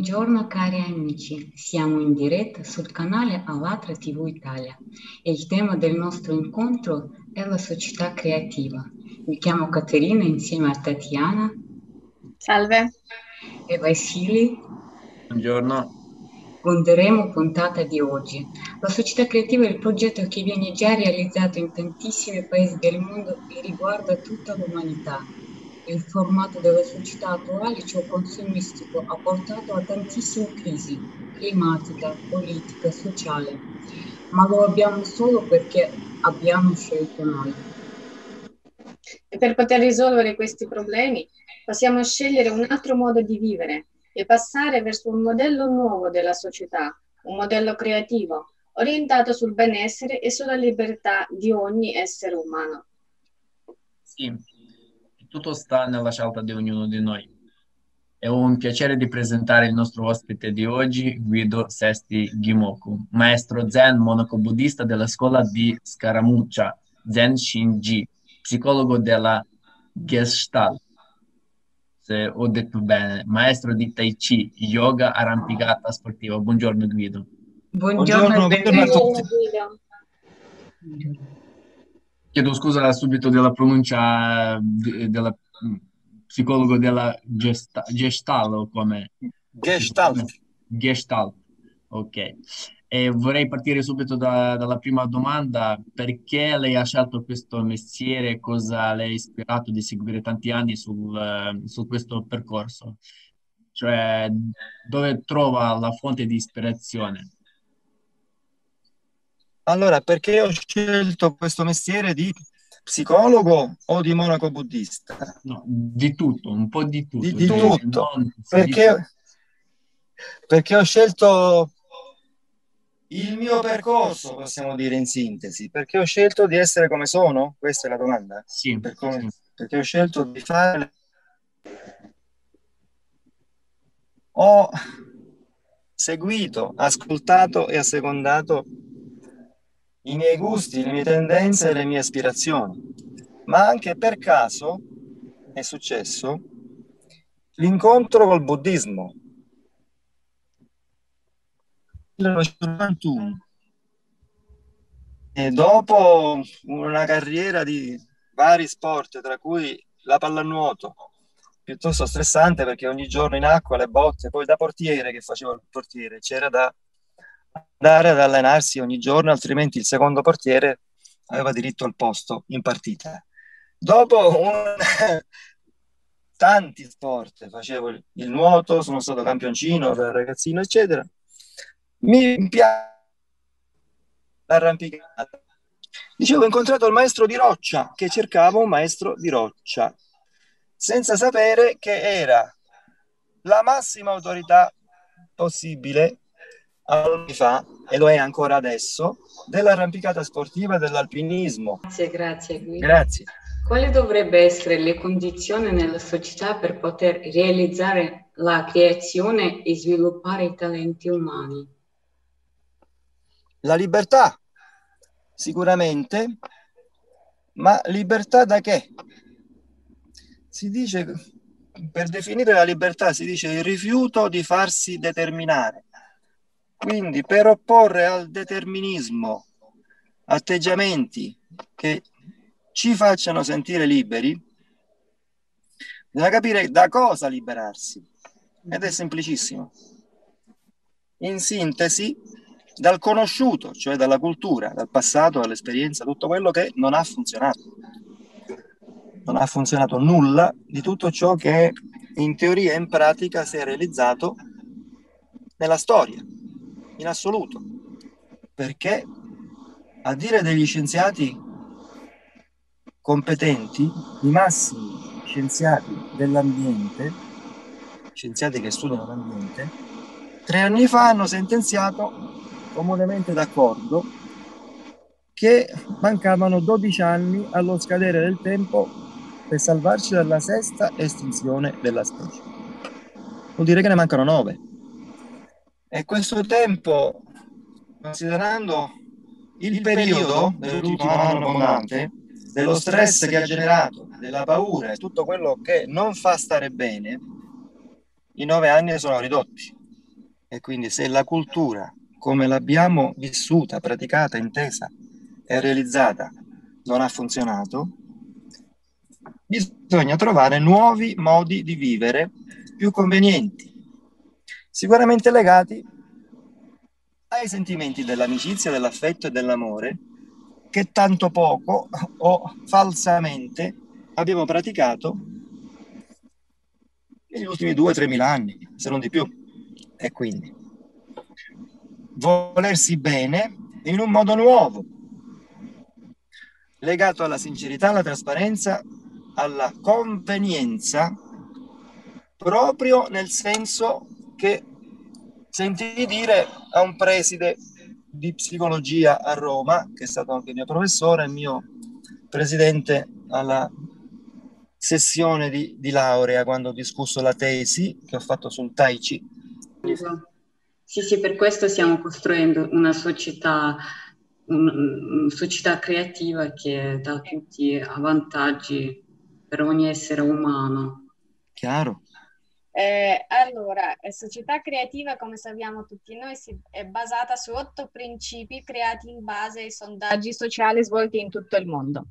Buongiorno cari amici, siamo in diretta sul canale Alatra TV Italia e il tema del nostro incontro è la società creativa. Mi chiamo Caterina insieme a Tatiana. Salve. E Vasili. Buongiorno. Conderemo puntata di oggi. La società creativa è il progetto che viene già realizzato in tantissimi paesi del mondo e riguarda tutta l'umanità il formato della società attuale, cioè consumistico, ha portato a tantissime crisi climatica, politica, sociale, ma lo abbiamo solo perché abbiamo scelto noi. E per poter risolvere questi problemi possiamo scegliere un altro modo di vivere e passare verso un modello nuovo della società, un modello creativo, orientato sul benessere e sulla libertà di ogni essere umano. Sì, tutto sta nella scelta di ognuno di noi. È un piacere di presentare il nostro ospite di oggi, Guido Sesti Gimoku, maestro zen monaco-buddista della scuola di Scaramuccia, Zen Shinji, psicologo della Gestalt, se ho detto bene, maestro di Tai Chi, yoga, arrampicata sportiva. Buongiorno Guido. Buongiorno, buongiorno a tutti. Chiedo scusa subito della pronuncia della psicologo della gesta, Gestalt come Gestalt. Gestalt, ok. E vorrei partire subito da, dalla prima domanda, perché lei ha scelto questo mestiere, cosa le ha ispirato di seguire tanti anni sul, su questo percorso? Cioè, dove trova la fonte di ispirazione? Allora, perché ho scelto questo mestiere di psicologo o di monaco buddista? No, di tutto, un po' di tutto. Di, di tutto. Perché, perché ho scelto il mio percorso, possiamo dire in sintesi, perché ho scelto di essere come sono? Questa è la domanda? Sì. Per come, sì. Perché ho scelto di fare... Ho seguito, ascoltato e assecondato i miei gusti, le mie tendenze e le mie aspirazioni. Ma anche per caso è successo l'incontro col buddismo. Nel 1991. E dopo una carriera di vari sport, tra cui la pallanuoto, piuttosto stressante perché ogni giorno in acqua, le botte, poi da portiere che facevo il portiere, c'era da andare ad allenarsi ogni giorno, altrimenti il secondo portiere aveva diritto al posto in partita. Dopo un... tanti sport, facevo il nuoto, sono stato campioncino ragazzino, eccetera. Mi piace l'arrampicata. Dicevo, ho incontrato il maestro di roccia, che cercava un maestro di roccia, senza sapere che era la massima autorità possibile anni fa, e lo è ancora adesso, dell'arrampicata sportiva e dell'alpinismo. Grazie, grazie Guido. Grazie. Quali dovrebbero essere le condizioni nella società per poter realizzare la creazione e sviluppare i talenti umani? La libertà, sicuramente, ma libertà da che? Si dice, per definire la libertà, si dice il rifiuto di farsi determinare quindi per opporre al determinismo atteggiamenti che ci facciano sentire liberi, bisogna capire da cosa liberarsi. Ed è semplicissimo. In sintesi, dal conosciuto, cioè dalla cultura, dal passato, dall'esperienza, tutto quello che non ha funzionato. Non ha funzionato nulla di tutto ciò che in teoria e in pratica si è realizzato nella storia in assoluto, perché a dire degli scienziati competenti, i massimi scienziati dell'ambiente, scienziati che studiano l'ambiente, tre anni fa hanno sentenziato comunemente d'accordo che mancavano 12 anni allo scadere del tempo per salvarci dalla sesta estinzione della specie. Vuol dire che ne mancano 9. E questo tempo, considerando il periodo dell'ultimo anno abbondante, dello stress che ha generato, della paura e tutto quello che non fa stare bene, i nove anni sono ridotti. E quindi se la cultura, come l'abbiamo vissuta, praticata, intesa e realizzata, non ha funzionato, bisogna trovare nuovi modi di vivere più convenienti, sicuramente legati ai sentimenti dell'amicizia, dell'affetto e dell'amore che tanto poco o falsamente abbiamo praticato negli ultimi 2-3 mila anni, se non di più. E quindi volersi bene in un modo nuovo, legato alla sincerità, alla trasparenza, alla convenienza, proprio nel senso che sentì dire a un preside di psicologia a Roma, che è stato anche mio professore, mio presidente alla sessione di, di, laurea quando ho discusso la tesi che ho fatto sul Tai Chi. Sì, sì, per questo stiamo costruendo una società, una società creativa che dà tutti vantaggi per ogni essere umano. Chiaro. Eh, allora, società creativa, come sappiamo tutti noi, si, è basata su otto principi creati in base ai sondaggi sociali svolti in tutto il mondo.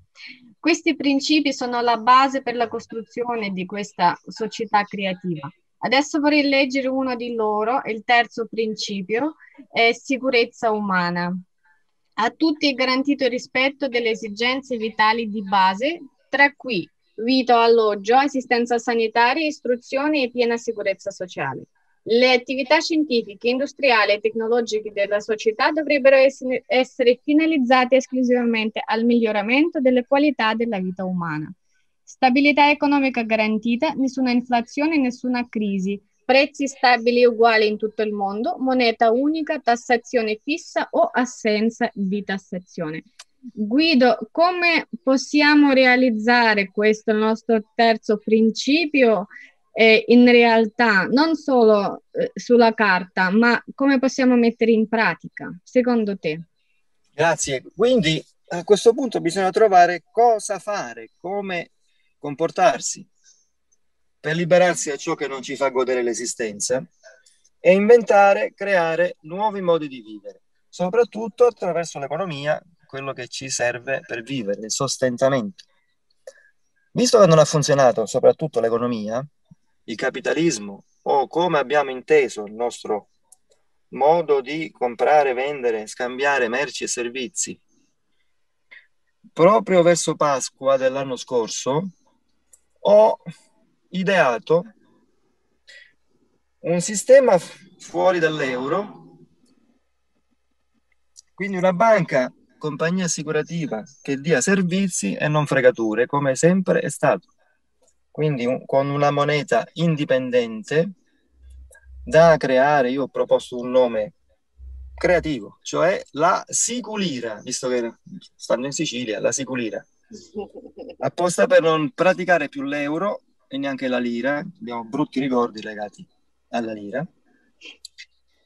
Questi principi sono la base per la costruzione di questa società creativa. Adesso vorrei leggere uno di loro, il terzo principio è sicurezza umana. A tutti è garantito il rispetto delle esigenze vitali di base, tra cui vito, alloggio, assistenza sanitaria, istruzione e piena sicurezza sociale. Le attività scientifiche, industriali e tecnologiche della società dovrebbero essere, essere finalizzate esclusivamente al miglioramento delle qualità della vita umana. Stabilità economica garantita, nessuna inflazione, nessuna crisi, prezzi stabili e uguali in tutto il mondo, moneta unica, tassazione fissa o assenza di tassazione. Guido, come possiamo realizzare questo nostro terzo principio eh, in realtà, non solo eh, sulla carta, ma come possiamo mettere in pratica, secondo te? Grazie. Quindi a questo punto bisogna trovare cosa fare, come comportarsi per liberarsi da ciò che non ci fa godere l'esistenza e inventare, creare nuovi modi di vivere, soprattutto attraverso l'economia quello che ci serve per vivere, il sostentamento. Visto che non ha funzionato soprattutto l'economia, il capitalismo o come abbiamo inteso il nostro modo di comprare, vendere, scambiare merci e servizi, proprio verso Pasqua dell'anno scorso ho ideato un sistema fuori dall'euro, quindi una banca compagnia assicurativa che dia servizi e non fregature, come sempre è stato. Quindi un, con una moneta indipendente da creare, io ho proposto un nome creativo, cioè la Siculira, visto che stanno in Sicilia, la Siculira, apposta per non praticare più l'euro e neanche la lira, abbiamo brutti ricordi legati alla lira.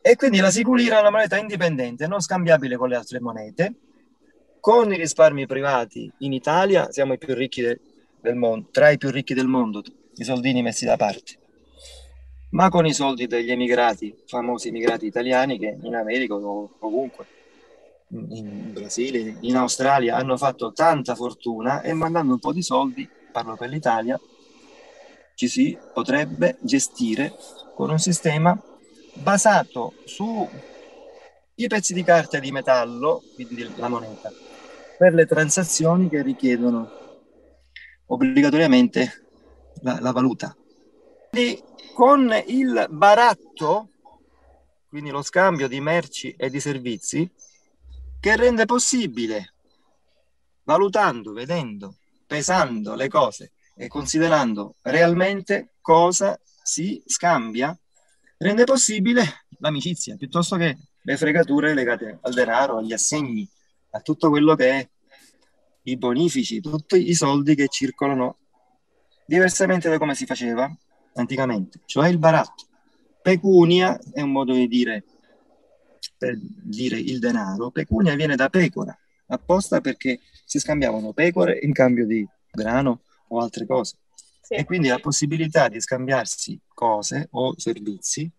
E quindi la Siculira è una moneta indipendente, non scambiabile con le altre monete, con i risparmi privati in Italia siamo i più ricchi de- del mondo, tra i più ricchi del mondo, i soldini messi da parte. Ma con i soldi degli emigrati, famosi emigrati italiani che in America o ovunque, in Brasile, in Australia, hanno fatto tanta fortuna e mandando un po' di soldi, parlo per l'Italia, ci si potrebbe gestire con un sistema basato sui pezzi di carta di metallo, quindi la moneta, per le transazioni che richiedono obbligatoriamente la, la valuta. Quindi con il baratto, quindi lo scambio di merci e di servizi, che rende possibile, valutando, vedendo, pesando le cose e considerando realmente cosa si scambia, rende possibile l'amicizia piuttosto che le fregature legate al denaro, agli assegni, a tutto quello che è i bonifici, tutti i soldi che circolano diversamente da come si faceva anticamente, cioè il baratto. Pecunia è un modo di dire per dire il denaro, pecunia viene da pecora, apposta perché si scambiavano pecore in cambio di grano o altre cose. Sì. E quindi la possibilità di scambiarsi cose o servizi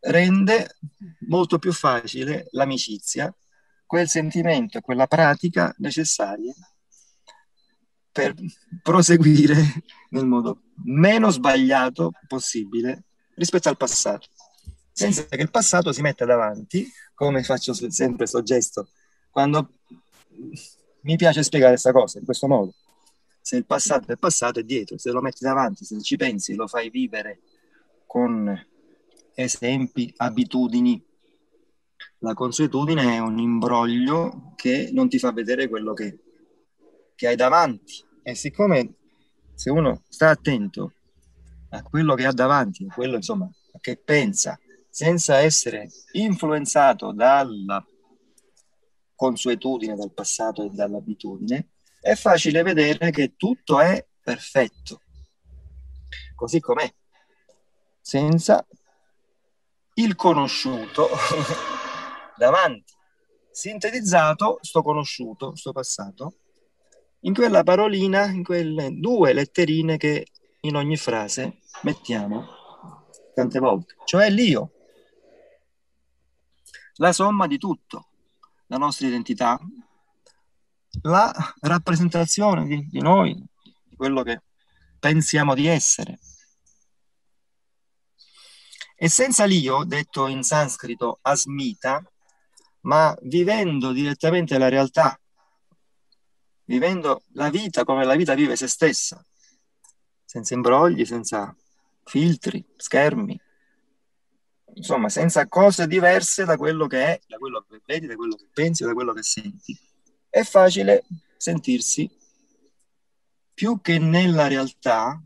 rende molto più facile l'amicizia, quel sentimento, quella pratica necessaria per proseguire nel modo meno sbagliato possibile rispetto al passato, senza che il passato si metta davanti, come faccio sempre questo gesto, quando mi piace spiegare questa cosa in questo modo. Se il passato è passato è dietro, se lo metti davanti, se ci pensi, lo fai vivere con esempi, abitudini. La consuetudine è un imbroglio che non ti fa vedere quello che, che hai davanti. E siccome se uno sta attento a quello che ha davanti, a quello insomma che pensa, senza essere influenzato dalla consuetudine, dal passato e dall'abitudine, è facile vedere che tutto è perfetto, così com'è, senza il conosciuto davanti. Sintetizzato, sto conosciuto, sto passato, in quella parolina, in quelle due letterine che in ogni frase mettiamo tante volte, cioè l'io, la somma di tutto, la nostra identità, la rappresentazione di, di noi, di quello che pensiamo di essere. E senza l'io, detto in sanscrito asmita, ma vivendo direttamente la realtà, vivendo la vita come la vita vive se stessa, senza imbrogli, senza filtri, schermi, insomma, senza cose diverse da quello che è, da quello che vedi, da quello che pensi, da quello che senti è facile sentirsi più che nella realtà,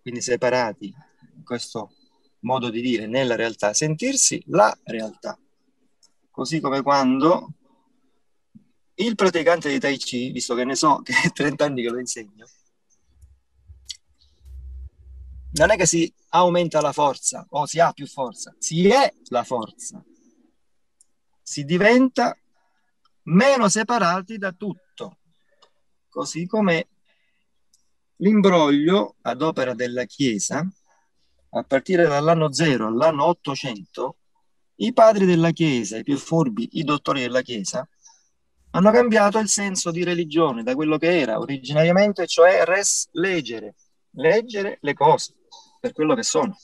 quindi separati in questo modo di dire, nella realtà, sentirsi la realtà. Così come quando il praticante di Tai Chi, visto che ne so che è 30 anni che lo insegno, non è che si aumenta la forza o si ha più forza, si è la forza. Si diventa meno separati da tutto, così come l'imbroglio ad opera della Chiesa, a partire dall'anno 0 all'anno 800, i padri della Chiesa, i più furbi, i dottori della Chiesa, hanno cambiato il senso di religione da quello che era originariamente, cioè res leggere, leggere le cose per quello che sono.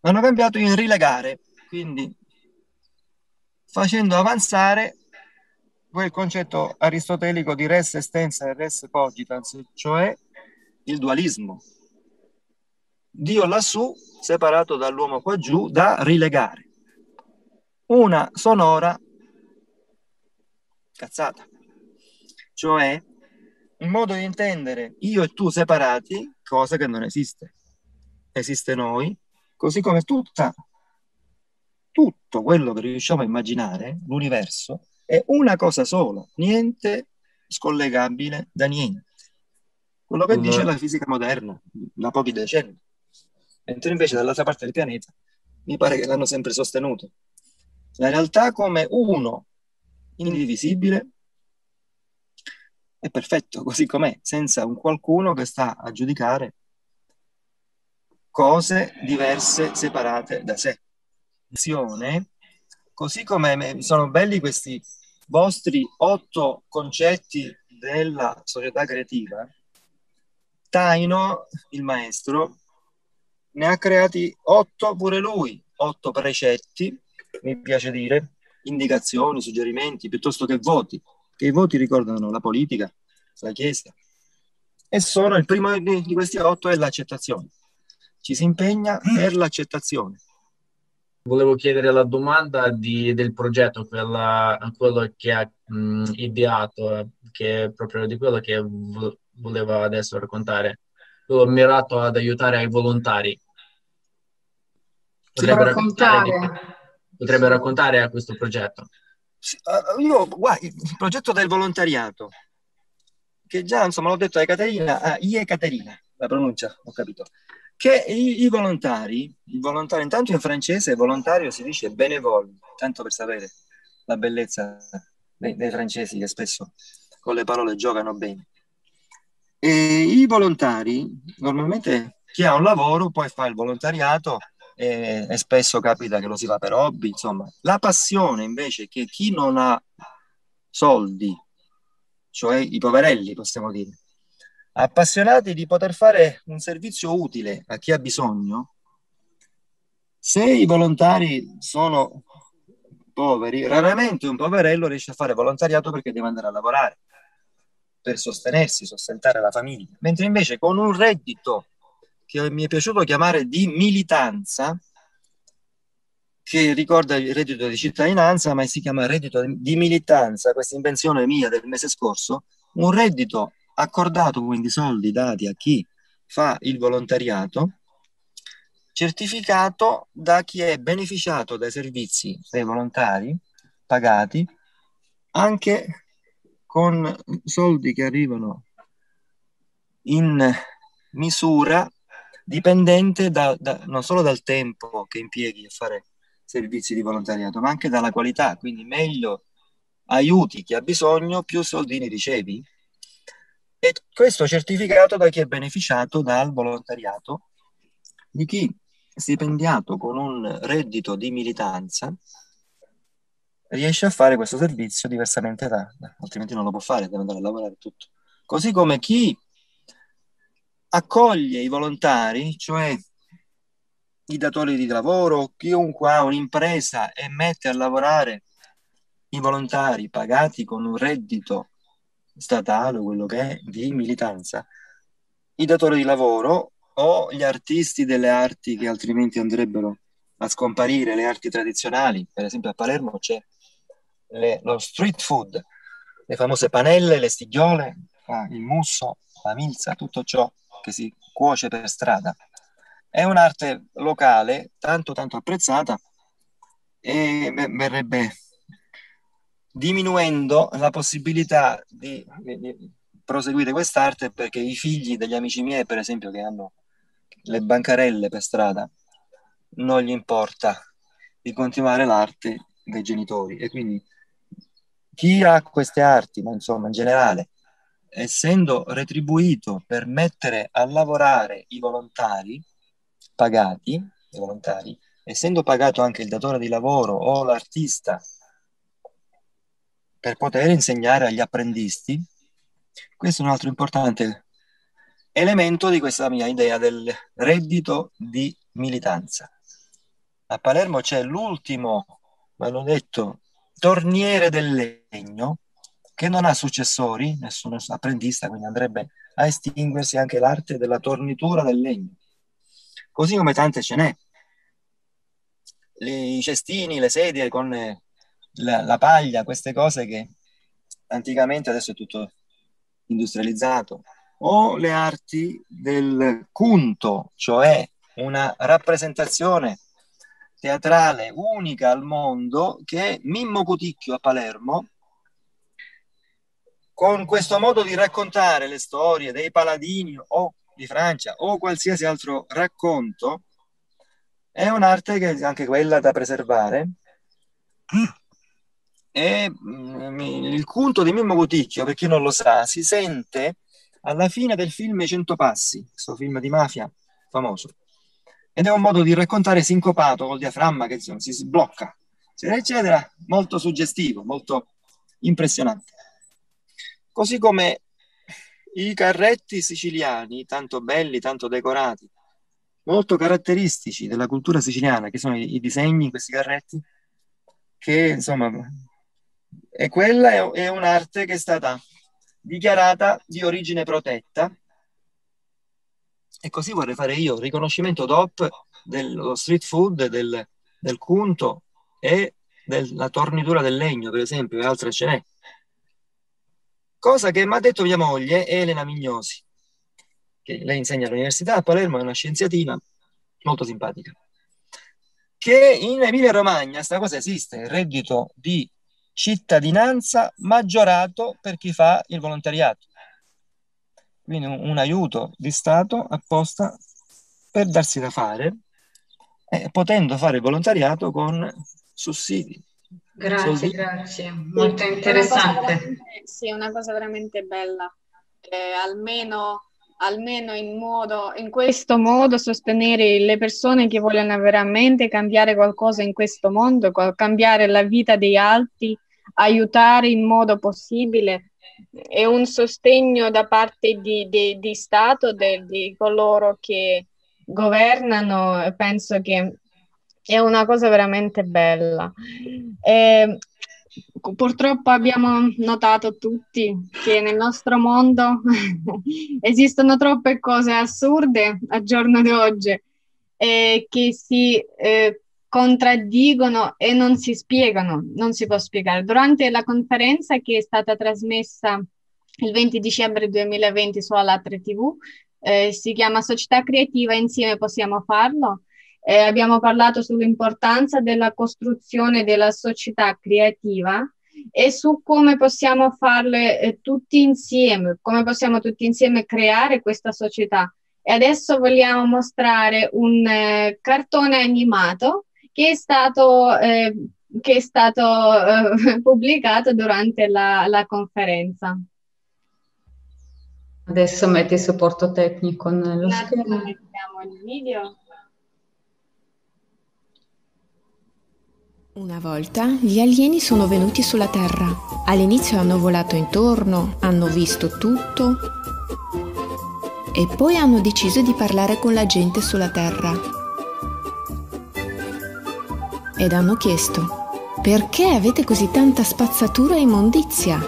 Hanno cambiato in rilegare, quindi facendo avanzare quel concetto aristotelico di res estensa e res cogitans, cioè il dualismo. Dio lassù separato dall'uomo qua giù da rilegare. Una sonora cazzata. Cioè un modo di intendere io e tu separati, cosa che non esiste. Esiste noi, così come tutta, tutto quello che riusciamo a immaginare, l'universo, è una cosa sola, niente scollegabile da niente. Quello che dice la fisica moderna da pochi decenni. Mentre invece dall'altra parte del pianeta mi pare che l'hanno sempre sostenuto. La realtà come uno indivisibile è perfetto così com'è, senza un qualcuno che sta a giudicare cose diverse, separate da sé. Così come sono belli questi vostri otto concetti della società creativa, Taino, il maestro, ne ha creati otto pure lui, otto precetti, mi piace dire, indicazioni, suggerimenti, piuttosto che voti, che i voti ricordano la politica, la Chiesa. E sono il primo di questi otto è l'accettazione. Ci si impegna per l'accettazione volevo chiedere la domanda di, del progetto, quella, quello che ha mh, ideato, che è proprio di quello che vo- voleva adesso raccontare, quello mirato ad aiutare ai volontari. Potrebbe raccontare, potrebbe raccontare a questo progetto. Io, guarda, il progetto del volontariato, che già insomma l'ho detto a Caterina, a Caterina, la pronuncia, ho capito che i, i, volontari, il volontario, intanto in francese volontario si dice benevol, tanto per sapere la bellezza dei, dei francesi che spesso con le parole giocano bene. E i volontari, normalmente chi ha un lavoro poi fa il volontariato e, e spesso capita che lo si fa per hobby, insomma. La passione invece che chi non ha soldi, cioè i poverelli possiamo dire, appassionati di poter fare un servizio utile a chi ha bisogno, se i volontari sono poveri, raramente un poverello riesce a fare volontariato perché deve andare a lavorare per sostenersi, sostentare la famiglia, mentre invece con un reddito che mi è piaciuto chiamare di militanza, che ricorda il reddito di cittadinanza, ma si chiama reddito di militanza, questa invenzione mia del mese scorso, un reddito accordato, quindi soldi dati a chi fa il volontariato, certificato da chi è beneficiato dai servizi dei volontari pagati, anche con soldi che arrivano in misura dipendente da, da, non solo dal tempo che impieghi a fare servizi di volontariato, ma anche dalla qualità. Quindi meglio aiuti chi ha bisogno, più soldini ricevi. E questo certificato da chi è beneficiato dal volontariato, di chi stipendiato con un reddito di militanza riesce a fare questo servizio diversamente da, altrimenti non lo può fare, deve andare a lavorare tutto. Così come chi accoglie i volontari, cioè i datori di lavoro, chiunque ha un'impresa e mette a lavorare i volontari pagati con un reddito statale, quello che è, di militanza, i datori di lavoro o gli artisti delle arti che altrimenti andrebbero a scomparire, le arti tradizionali, per esempio a Palermo c'è le, lo street food, le famose panelle, le stigliole, il musso, la milza, tutto ciò che si cuoce per strada. È un'arte locale tanto tanto apprezzata e verrebbe diminuendo la possibilità di, di proseguire quest'arte perché i figli degli amici miei, per esempio, che hanno le bancarelle per strada, non gli importa di continuare l'arte dei genitori e quindi chi ha queste arti, ma insomma in generale, essendo retribuito per mettere a lavorare i volontari pagati, i volontari, essendo pagato anche il datore di lavoro o l'artista per poter insegnare agli apprendisti, questo è un altro importante elemento di questa mia idea del reddito di militanza. A Palermo c'è l'ultimo, ma l'ho detto, torniere del legno che non ha successori, nessuno apprendista, quindi andrebbe a estinguersi anche l'arte della tornitura del legno. Così come tante ce n'è. I cestini, le sedie con la, la paglia, queste cose che anticamente adesso è tutto industrializzato, o le arti del cunto, cioè una rappresentazione teatrale unica al mondo che Mimmo Cuticchio a Palermo con questo modo di raccontare le storie dei paladini o di Francia o qualsiasi altro racconto è un'arte che è anche quella da preservare. E mm, il culto di Mimmo Cuticchio per chi non lo sa si sente alla fine del film I Cento Passi questo film di mafia famoso. Ed è un modo di raccontare sincopato col diaframma che si sblocca eccetera. Molto suggestivo molto impressionante Così come i carretti siciliani, tanto belli, tanto decorati, molto caratteristici della cultura siciliana, che sono i, i disegni questi carretti, che insomma è quella è, è un'arte che è stata dichiarata di origine protetta e così vorrei fare io riconoscimento DOP dello street food, del, del cunto e della tornitura del legno, per esempio, e altre ce n'è. Cosa che mi ha detto mia moglie, Elena Mignosi, che lei insegna all'Università a Palermo, è una scienziatina molto simpatica, che in Emilia Romagna sta cosa esiste, il reddito di cittadinanza maggiorato per chi fa il volontariato. Quindi un, un aiuto di Stato apposta per darsi da fare, eh, potendo fare volontariato con sussidi. Grazie, Soldi. grazie, molto interessante. Sì, è una cosa veramente bella, che almeno almeno in, modo, in questo modo sostenere le persone che vogliono veramente cambiare qualcosa in questo mondo, cambiare la vita degli altri, aiutare in modo possibile è un sostegno da parte di, di, di Stato, de, di coloro che governano, penso che è una cosa veramente bella. E, purtroppo abbiamo notato tutti che nel nostro mondo esistono troppe cose assurde al giorno d'oggi eh, che si eh, contraddigono e non si spiegano, non si può spiegare. Durante la conferenza che è stata trasmessa il 20 dicembre 2020 su Alatre TV, eh, si chiama Società Creativa, insieme possiamo farlo. Eh, abbiamo parlato sull'importanza della costruzione della società creativa e su come possiamo farle eh, tutti insieme, come possiamo tutti insieme creare questa società. E adesso vogliamo mostrare un eh, cartone animato che è stato, eh, che è stato eh, pubblicato durante la, la conferenza. Adesso metti il supporto tecnico nello schermo. Mettiamo il video. Una volta gli alieni sono venuti sulla Terra. All'inizio hanno volato intorno, hanno visto tutto e poi hanno deciso di parlare con la gente sulla Terra ed hanno chiesto perché avete così tanta spazzatura e immondizia?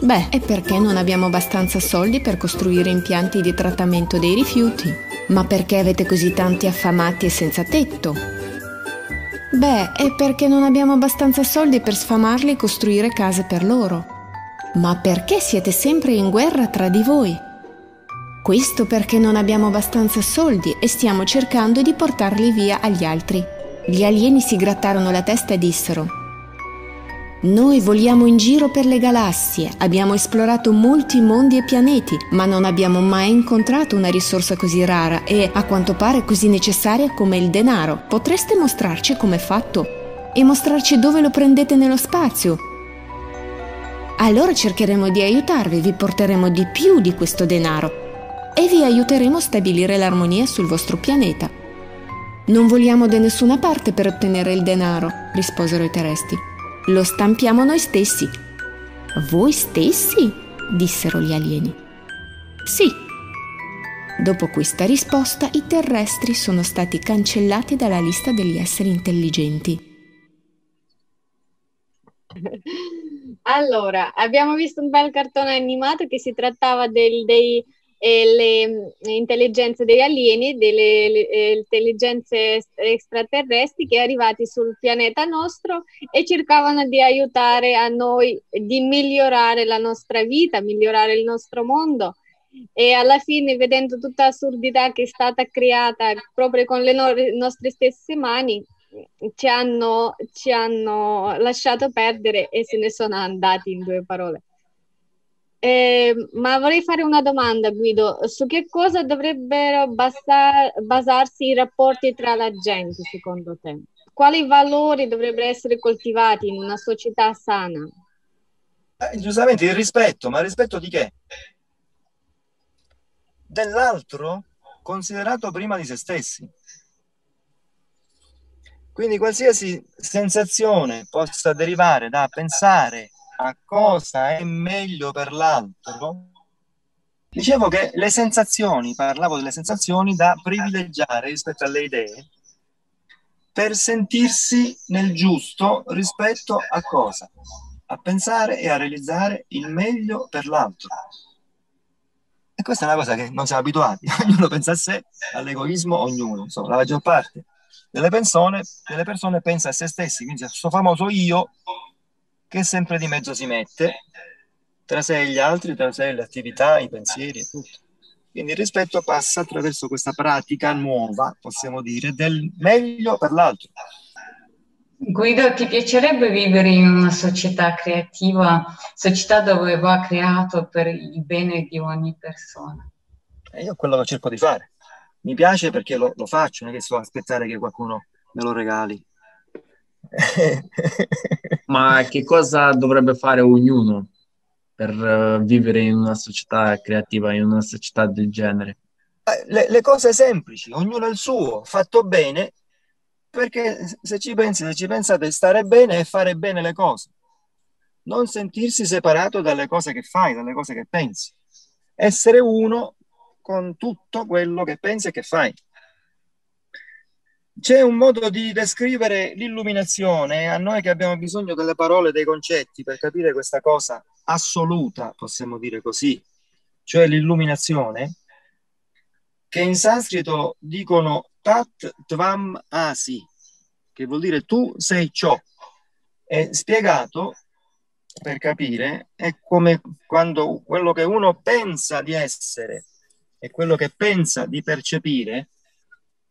Beh, è perché non abbiamo abbastanza soldi per costruire impianti di trattamento dei rifiuti. Ma perché avete così tanti affamati e senza tetto? Beh, è perché non abbiamo abbastanza soldi per sfamarli e costruire case per loro. Ma perché siete sempre in guerra tra di voi? Questo perché non abbiamo abbastanza soldi e stiamo cercando di portarli via agli altri. Gli alieni si grattarono la testa e dissero Noi voliamo in giro per le galassie, abbiamo esplorato molti mondi e pianeti, ma non abbiamo mai incontrato una risorsa così rara e, a quanto pare, così necessaria come il denaro. Potreste mostrarci com'è fatto? E mostrarci dove lo prendete nello spazio? Allora cercheremo di aiutarvi, vi porteremo di più di questo denaro e vi aiuteremo a stabilire l'armonia sul vostro pianeta. Non vogliamo da nessuna parte per ottenere il denaro, risposero i terrestri. Lo stampiamo noi stessi. Voi stessi? dissero gli alieni. Sì. Dopo questa risposta i terrestri sono stati cancellati dalla lista degli esseri intelligenti. Allora, abbiamo visto un bel cartone animato che si trattava del, dei le mm, intelligenze degli alieni, delle le, eh, intelligenze extraterrestri che arrivati sul pianeta nostro e cercavano di aiutare a noi di migliorare la nostra vita, migliorare il nostro mondo. E alla fine, vedendo tutta l'assurdità che è stata creata proprio con le no- nostre stesse mani, ci hanno, ci hanno lasciato perdere e se ne sono andati in due parole. Eh, ma vorrei fare una domanda, Guido. Su che cosa dovrebbero basar, basarsi i rapporti tra la gente, secondo te? Quali valori dovrebbero essere coltivati in una società sana? Eh, giustamente il rispetto, ma il rispetto di che? Dell'altro considerato prima di se stessi. Quindi qualsiasi sensazione possa derivare da pensare a cosa è meglio per l'altro, dicevo che le sensazioni, parlavo delle sensazioni da privilegiare rispetto alle idee per sentirsi nel giusto rispetto a cosa? A pensare e a realizzare il meglio per l'altro. E questa è una cosa che non siamo abituati, ognuno pensa a sé, all'egoismo, ognuno, insomma, la maggior parte delle persone, delle persone pensa a se stessi, quindi questo famoso io che sempre di mezzo si mette tra sé e gli altri, tra sé e le attività, i pensieri e tutto. Quindi il rispetto passa attraverso questa pratica nuova, possiamo dire, del meglio per l'altro. Guido, ti piacerebbe vivere in una società creativa, società dove va creato per il bene di ogni persona? E io quello che cerco di fare. Mi piace perché lo, lo faccio, non è che sto a aspettare che qualcuno me lo regali. Ma che cosa dovrebbe fare ognuno per uh, vivere in una società creativa, in una società del genere? Eh, le, le, cose semplici, ognuno il suo, fatto bene, perché se ci pensi, se ci pensate, stare bene e fare bene le cose. Non sentirsi separato dalle cose che fai, dalle cose che pensi. Essere uno con tutto quello che pensi e che fai. C'è un modo di descrivere l'illuminazione, a noi che abbiamo bisogno delle parole, dei concetti per capire questa cosa assoluta, possiamo dire così, cioè l'illuminazione, che in sanscrito dicono tat tvam asi, che vuol dire tu sei ciò. È spiegato per capire, è come quando quello che uno pensa di essere e quello che pensa di percepire,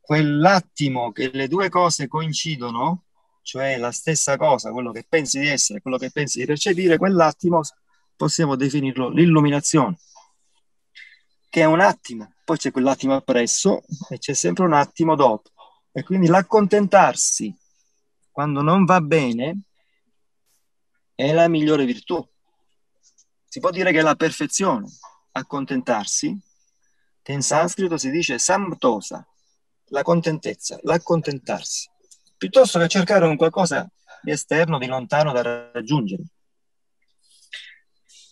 quell'attimo che le due cose coincidono, cioè la stessa cosa, quello che pensi di essere quello che pensi di percepire, quell'attimo possiamo definirlo l'illuminazione, che è un attimo, poi c'è quell'attimo appresso e c'è sempre un attimo dopo. E quindi l'accontentarsi quando non va bene è la migliore virtù. Si può dire che è la perfezione, accontentarsi, che in sanscrito si dice samtosa, la contentezza, l'accontentarsi, piuttosto che cercare un qualcosa di esterno, di lontano da raggiungere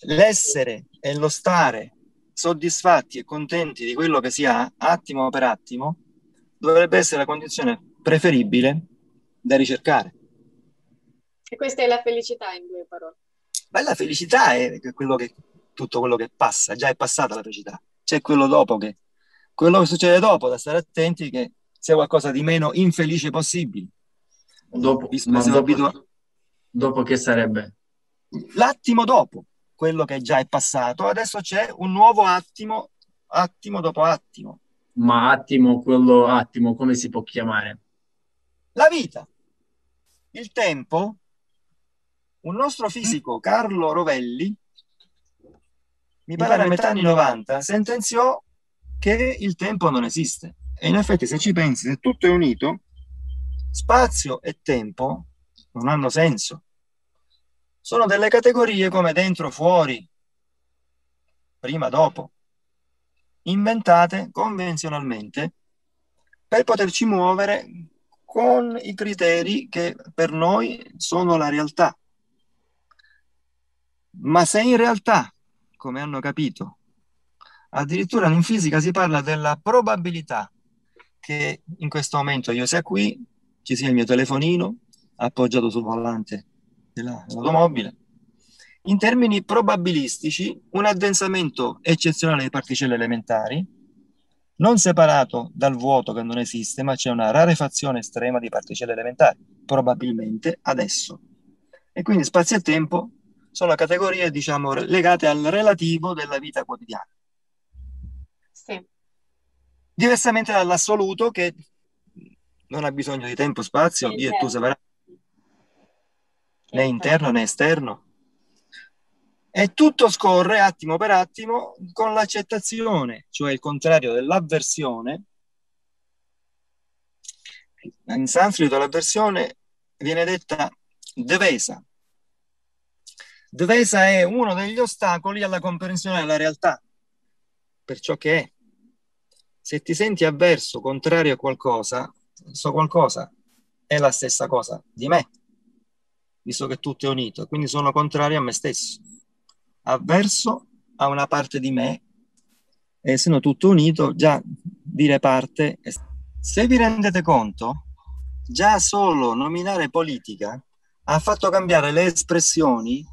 l'essere e lo stare soddisfatti e contenti di quello che si ha attimo per attimo dovrebbe essere la condizione preferibile da ricercare. E questa è la felicità in due parole. Beh, la felicità è quello che, tutto quello che passa, già è passata la felicità. C'è quello dopo che, quello che succede dopo, da stare attenti che sia qualcosa di meno infelice possibile. Dopo, ma dopo, dopo che sarebbe? L'attimo dopo, quello che già è passato, adesso c'è un nuovo attimo, attimo dopo attimo. Ma attimo, quello attimo, come si può chiamare? La vita. Il tempo, un nostro fisico, Carlo Rovelli, mi pare a metà anni 90, sentenziò che il tempo non esiste. E in effetti, se ci pensi, se tutto è unito, spazio e tempo non hanno senso sono delle categorie come dentro, fuori, prima, dopo, inventate convenzionalmente per poterci muovere con i criteri che per noi sono la realtà. Ma se in realtà, come hanno capito, addirittura in fisica si parla della probabilità che in questo momento io sia qui, ci sia il mio telefonino appoggiato sul volante dell'automobile. In termini probabilistici, un addensamento eccezionale di particelle elementari, non separato dal vuoto che non esiste, ma c'è una rarefazione estrema di particelle elementari, probabilmente adesso. E quindi spazio e tempo sono categorie, diciamo, legate al relativo della vita quotidiana. Sì. Diversamente dall'assoluto che non ha bisogno di tempo, spazio, io e tu separati né interno né esterno. E tutto scorre attimo per attimo con l'accettazione, cioè il contrario dell'avversione. In sanscrito l'avversione viene detta devesa. Devesa è uno degli ostacoli alla comprensione della realtà, per ciò che è. Se ti senti avverso, contrario a qualcosa, so qualcosa è la stessa cosa di me visto che tutto è unito, quindi sono contrario a me stesso, avverso a una parte di me, e essendo tutto unito, già dire parte. Se vi rendete conto, già solo nominare politica ha fatto cambiare le espressioni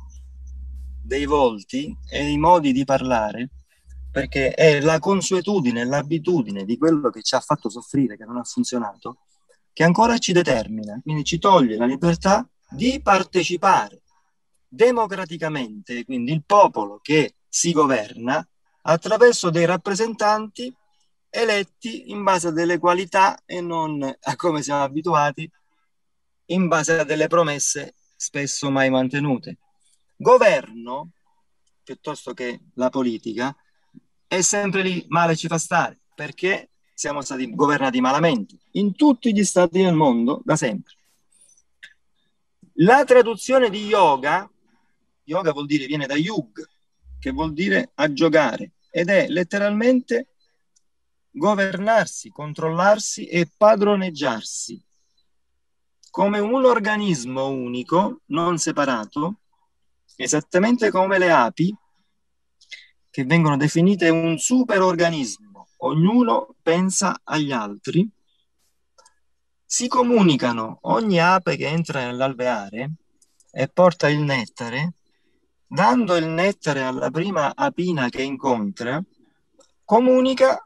dei volti e i modi di parlare, perché è la consuetudine, l'abitudine di quello che ci ha fatto soffrire, che non ha funzionato, che ancora ci determina, quindi ci toglie la libertà di partecipare democraticamente, quindi il popolo che si governa attraverso dei rappresentanti eletti in base a delle qualità e non a come siamo abituati, in base a delle promesse spesso mai mantenute. Governo, piuttosto che la politica, è sempre lì, male ci fa stare, perché siamo stati governati malamente in tutti gli stati del mondo da sempre. La traduzione di yoga, yoga vuol dire viene da yug, che vuol dire aggiogare ed è letteralmente governarsi, controllarsi e padroneggiarsi come un organismo unico, non separato, esattamente come le api, che vengono definite un superorganismo, ognuno pensa agli altri, si comunicano, ogni ape che entra nell'alveare e porta il nettare, dando il nettare alla prima apina che incontra, comunica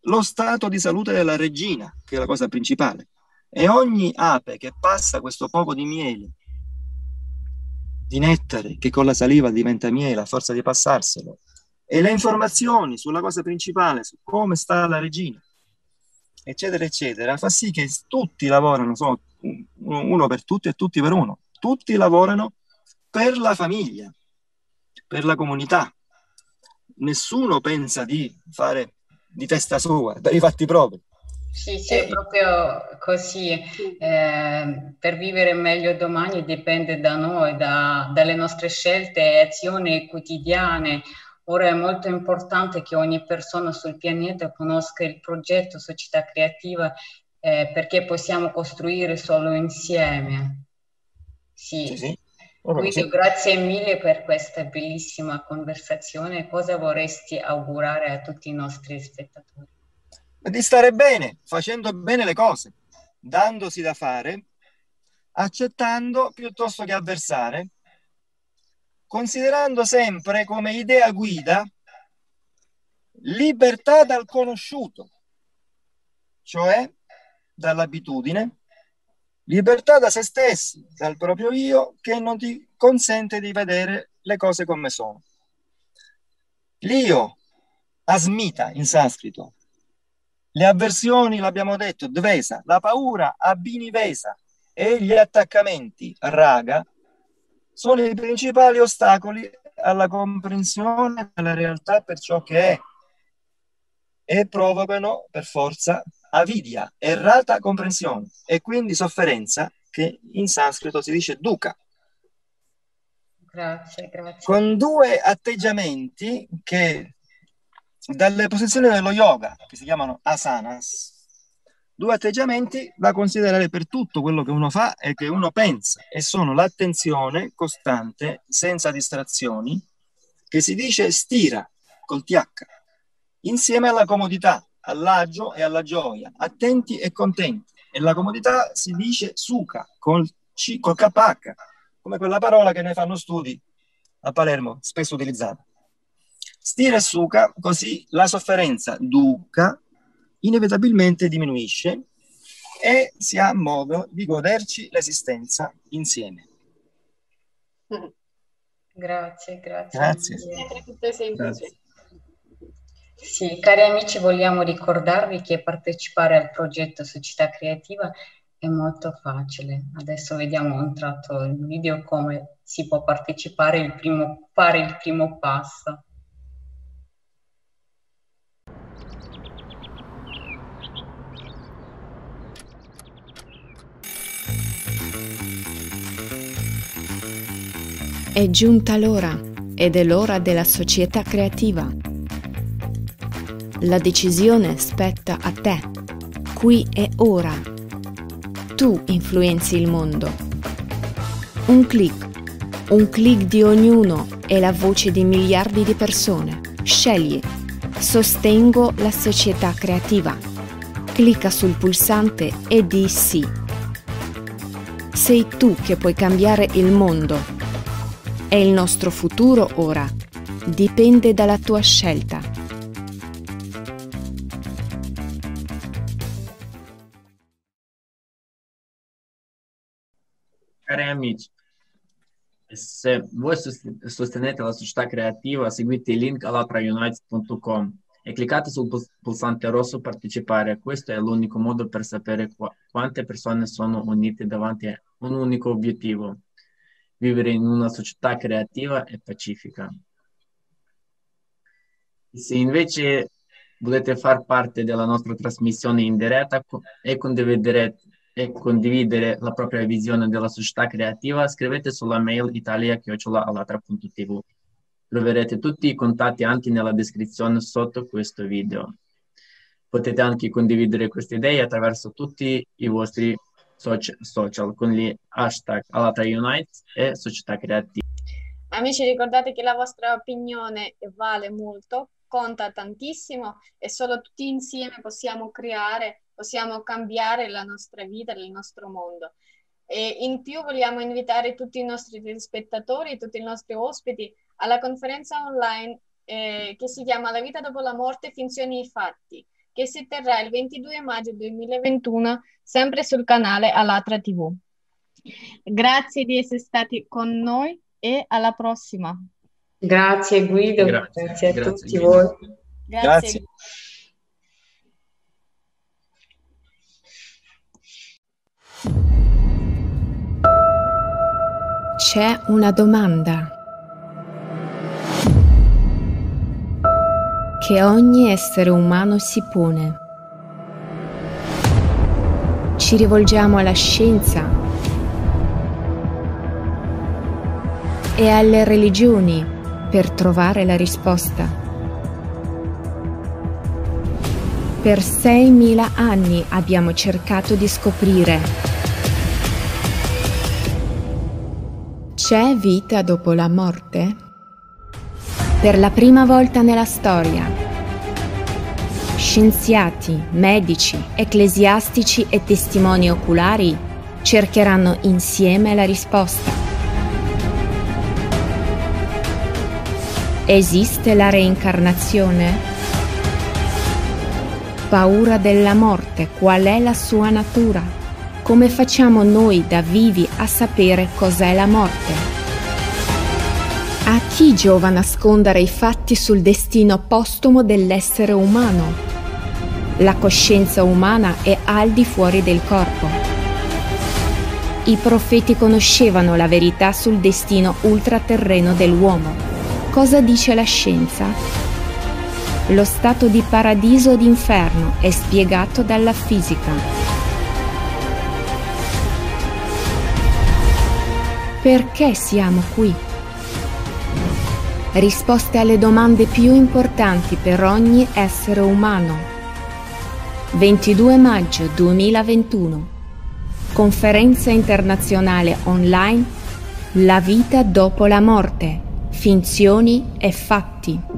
lo stato di salute della regina, che è la cosa principale. E ogni ape che passa questo poco di miele, di nettare, che con la saliva diventa miele a forza di passarselo, e le informazioni sulla cosa principale, su come sta la regina, eccetera, eccetera, fa sì che tutti lavorano, sono uno per tutti e tutti per uno. Tutti lavorano per la famiglia, per la comunità. Nessuno pensa di fare di testa sua, per i fatti propri. Sì, sì, è proprio così. Eh, per vivere meglio domani dipende da noi, da, dalle nostre scelte e azioni quotidiane. Ora è molto importante che ogni persona sul pianeta conosca il progetto Società Creativa eh, perché possiamo costruire solo insieme. Sì. sì, sì. Guido, sì. grazie mille per questa bellissima conversazione. Cosa vorresti augurare a tutti i nostri spettatori? Di stare bene, facendo bene le cose, dandosi da fare, accettando piuttosto che avversare, considerando sempre come idea guida libertà dal conosciuto, cioè dall'abitudine Libertà da se stessi, dal proprio io, che non ti consente di vedere le cose come sono. L'io, asmita in sanscrito. Le avversioni, l'abbiamo detto, dvesa, la paura, abinivesa e gli attaccamenti, raga, sono i principali ostacoli alla comprensione della realtà per ciò che è e provocano per forza avidia, errata comprensione e quindi sofferenza che in sanscrito si dice dukkha. Grazie, grazie. Con due atteggiamenti che dalle posizioni dello yoga, che si chiamano asanas, due atteggiamenti da considerare per tutto quello che uno fa e che uno pensa, e sono l'attenzione costante, senza distrazioni, che si dice stira col TH, insieme alla comodità, all'agio e alla gioia, attenti e contenti. E la comodità si dice suca col, C, col KH, come quella parola che ne fanno studi a Palermo, spesso utilizzata. Stira e suca, così la sofferenza duca inevitabilmente diminuisce e si ha modo di goderci l'esistenza insieme. Grazie, grazie. Grazie. grazie. Sì, cari amici, vogliamo ricordarvi che partecipare al progetto Società Creativa è molto facile. Adesso vediamo un tratto il video come si può partecipare, il primo, fare il primo passo. È giunta l'ora ed è l'ora della società creativa la decisione spetta a te, qui e ora. Tu influenzi il mondo. Un clic, un clic di ognuno è la voce di miliardi di persone. Scegli. Sostengo la società creativa. Clicca sul pulsante e di sì. Sei tu che puoi cambiare il mondo. È il nostro futuro ora. Dipende dalla tua scelta. Cari amici, se voi sostenete la società creativa, seguite il link allatraunited.com e cliccate sul pulsante rosso partecipare. Questo è l'unico modo per sapere qu- quante persone sono unite davanti a un unico obiettivo, vivere in una società creativa e pacifica. Se invece volete far parte della nostra trasmissione in diretta e condividere e condividere la propria visione della società creativa, scrivete sulla mail italia.alatra.tv. Troverete tutti i contatti anche nella descrizione sotto questo video. Potete anche condividere queste idee attraverso tutti i vostri social con gli hashtag Alatra Unite e Società Creativa. Amici, ricordate che la vostra opinione vale molto, conta tantissimo e solo tutti insieme possiamo creare, possiamo cambiare la nostra vita, il nostro mondo. E in più vogliamo invitare tutti i nostri telespettatori, tutti i nostri ospiti alla conferenza online eh, che si chiama La vita dopo la morte, finzioni e fatti, che si terrà il 22 maggio 2021 sempre sul canale Alatra TV. Grazie di essere stati con noi e alla prossima. Grazie Guido, grazie, grazie a grazie, tutti Guido. voi. Grazie. grazie. C'è una domanda che ogni essere umano si pone. Ci rivolgiamo alla scienza e alle religioni per trovare la risposta. Per 6.000 anni abbiamo cercato di scoprire. C'è vita dopo la morte? Per la prima volta nella storia, scienziati, medici, ecclesiastici e testimoni oculari cercheranno insieme la risposta. Esiste la reincarnazione? Paura della morte, qual è la sua natura? Come facciamo noi da vivi a sapere cos'è la morte? A chi giova nascondere i fatti sul destino postumo dell'essere umano? La coscienza umana è al di fuori del corpo. I profeti conoscevano la verità sul destino ultraterreno dell'uomo Cosa dice la scienza? Lo stato di paradiso o d'inferno è spiegato dalla fisica. Perché siamo qui? Risposte alle domande più importanti per ogni essere umano. 22 maggio 2021. Conferenza internazionale online La vita dopo la morte finzioni e fatti.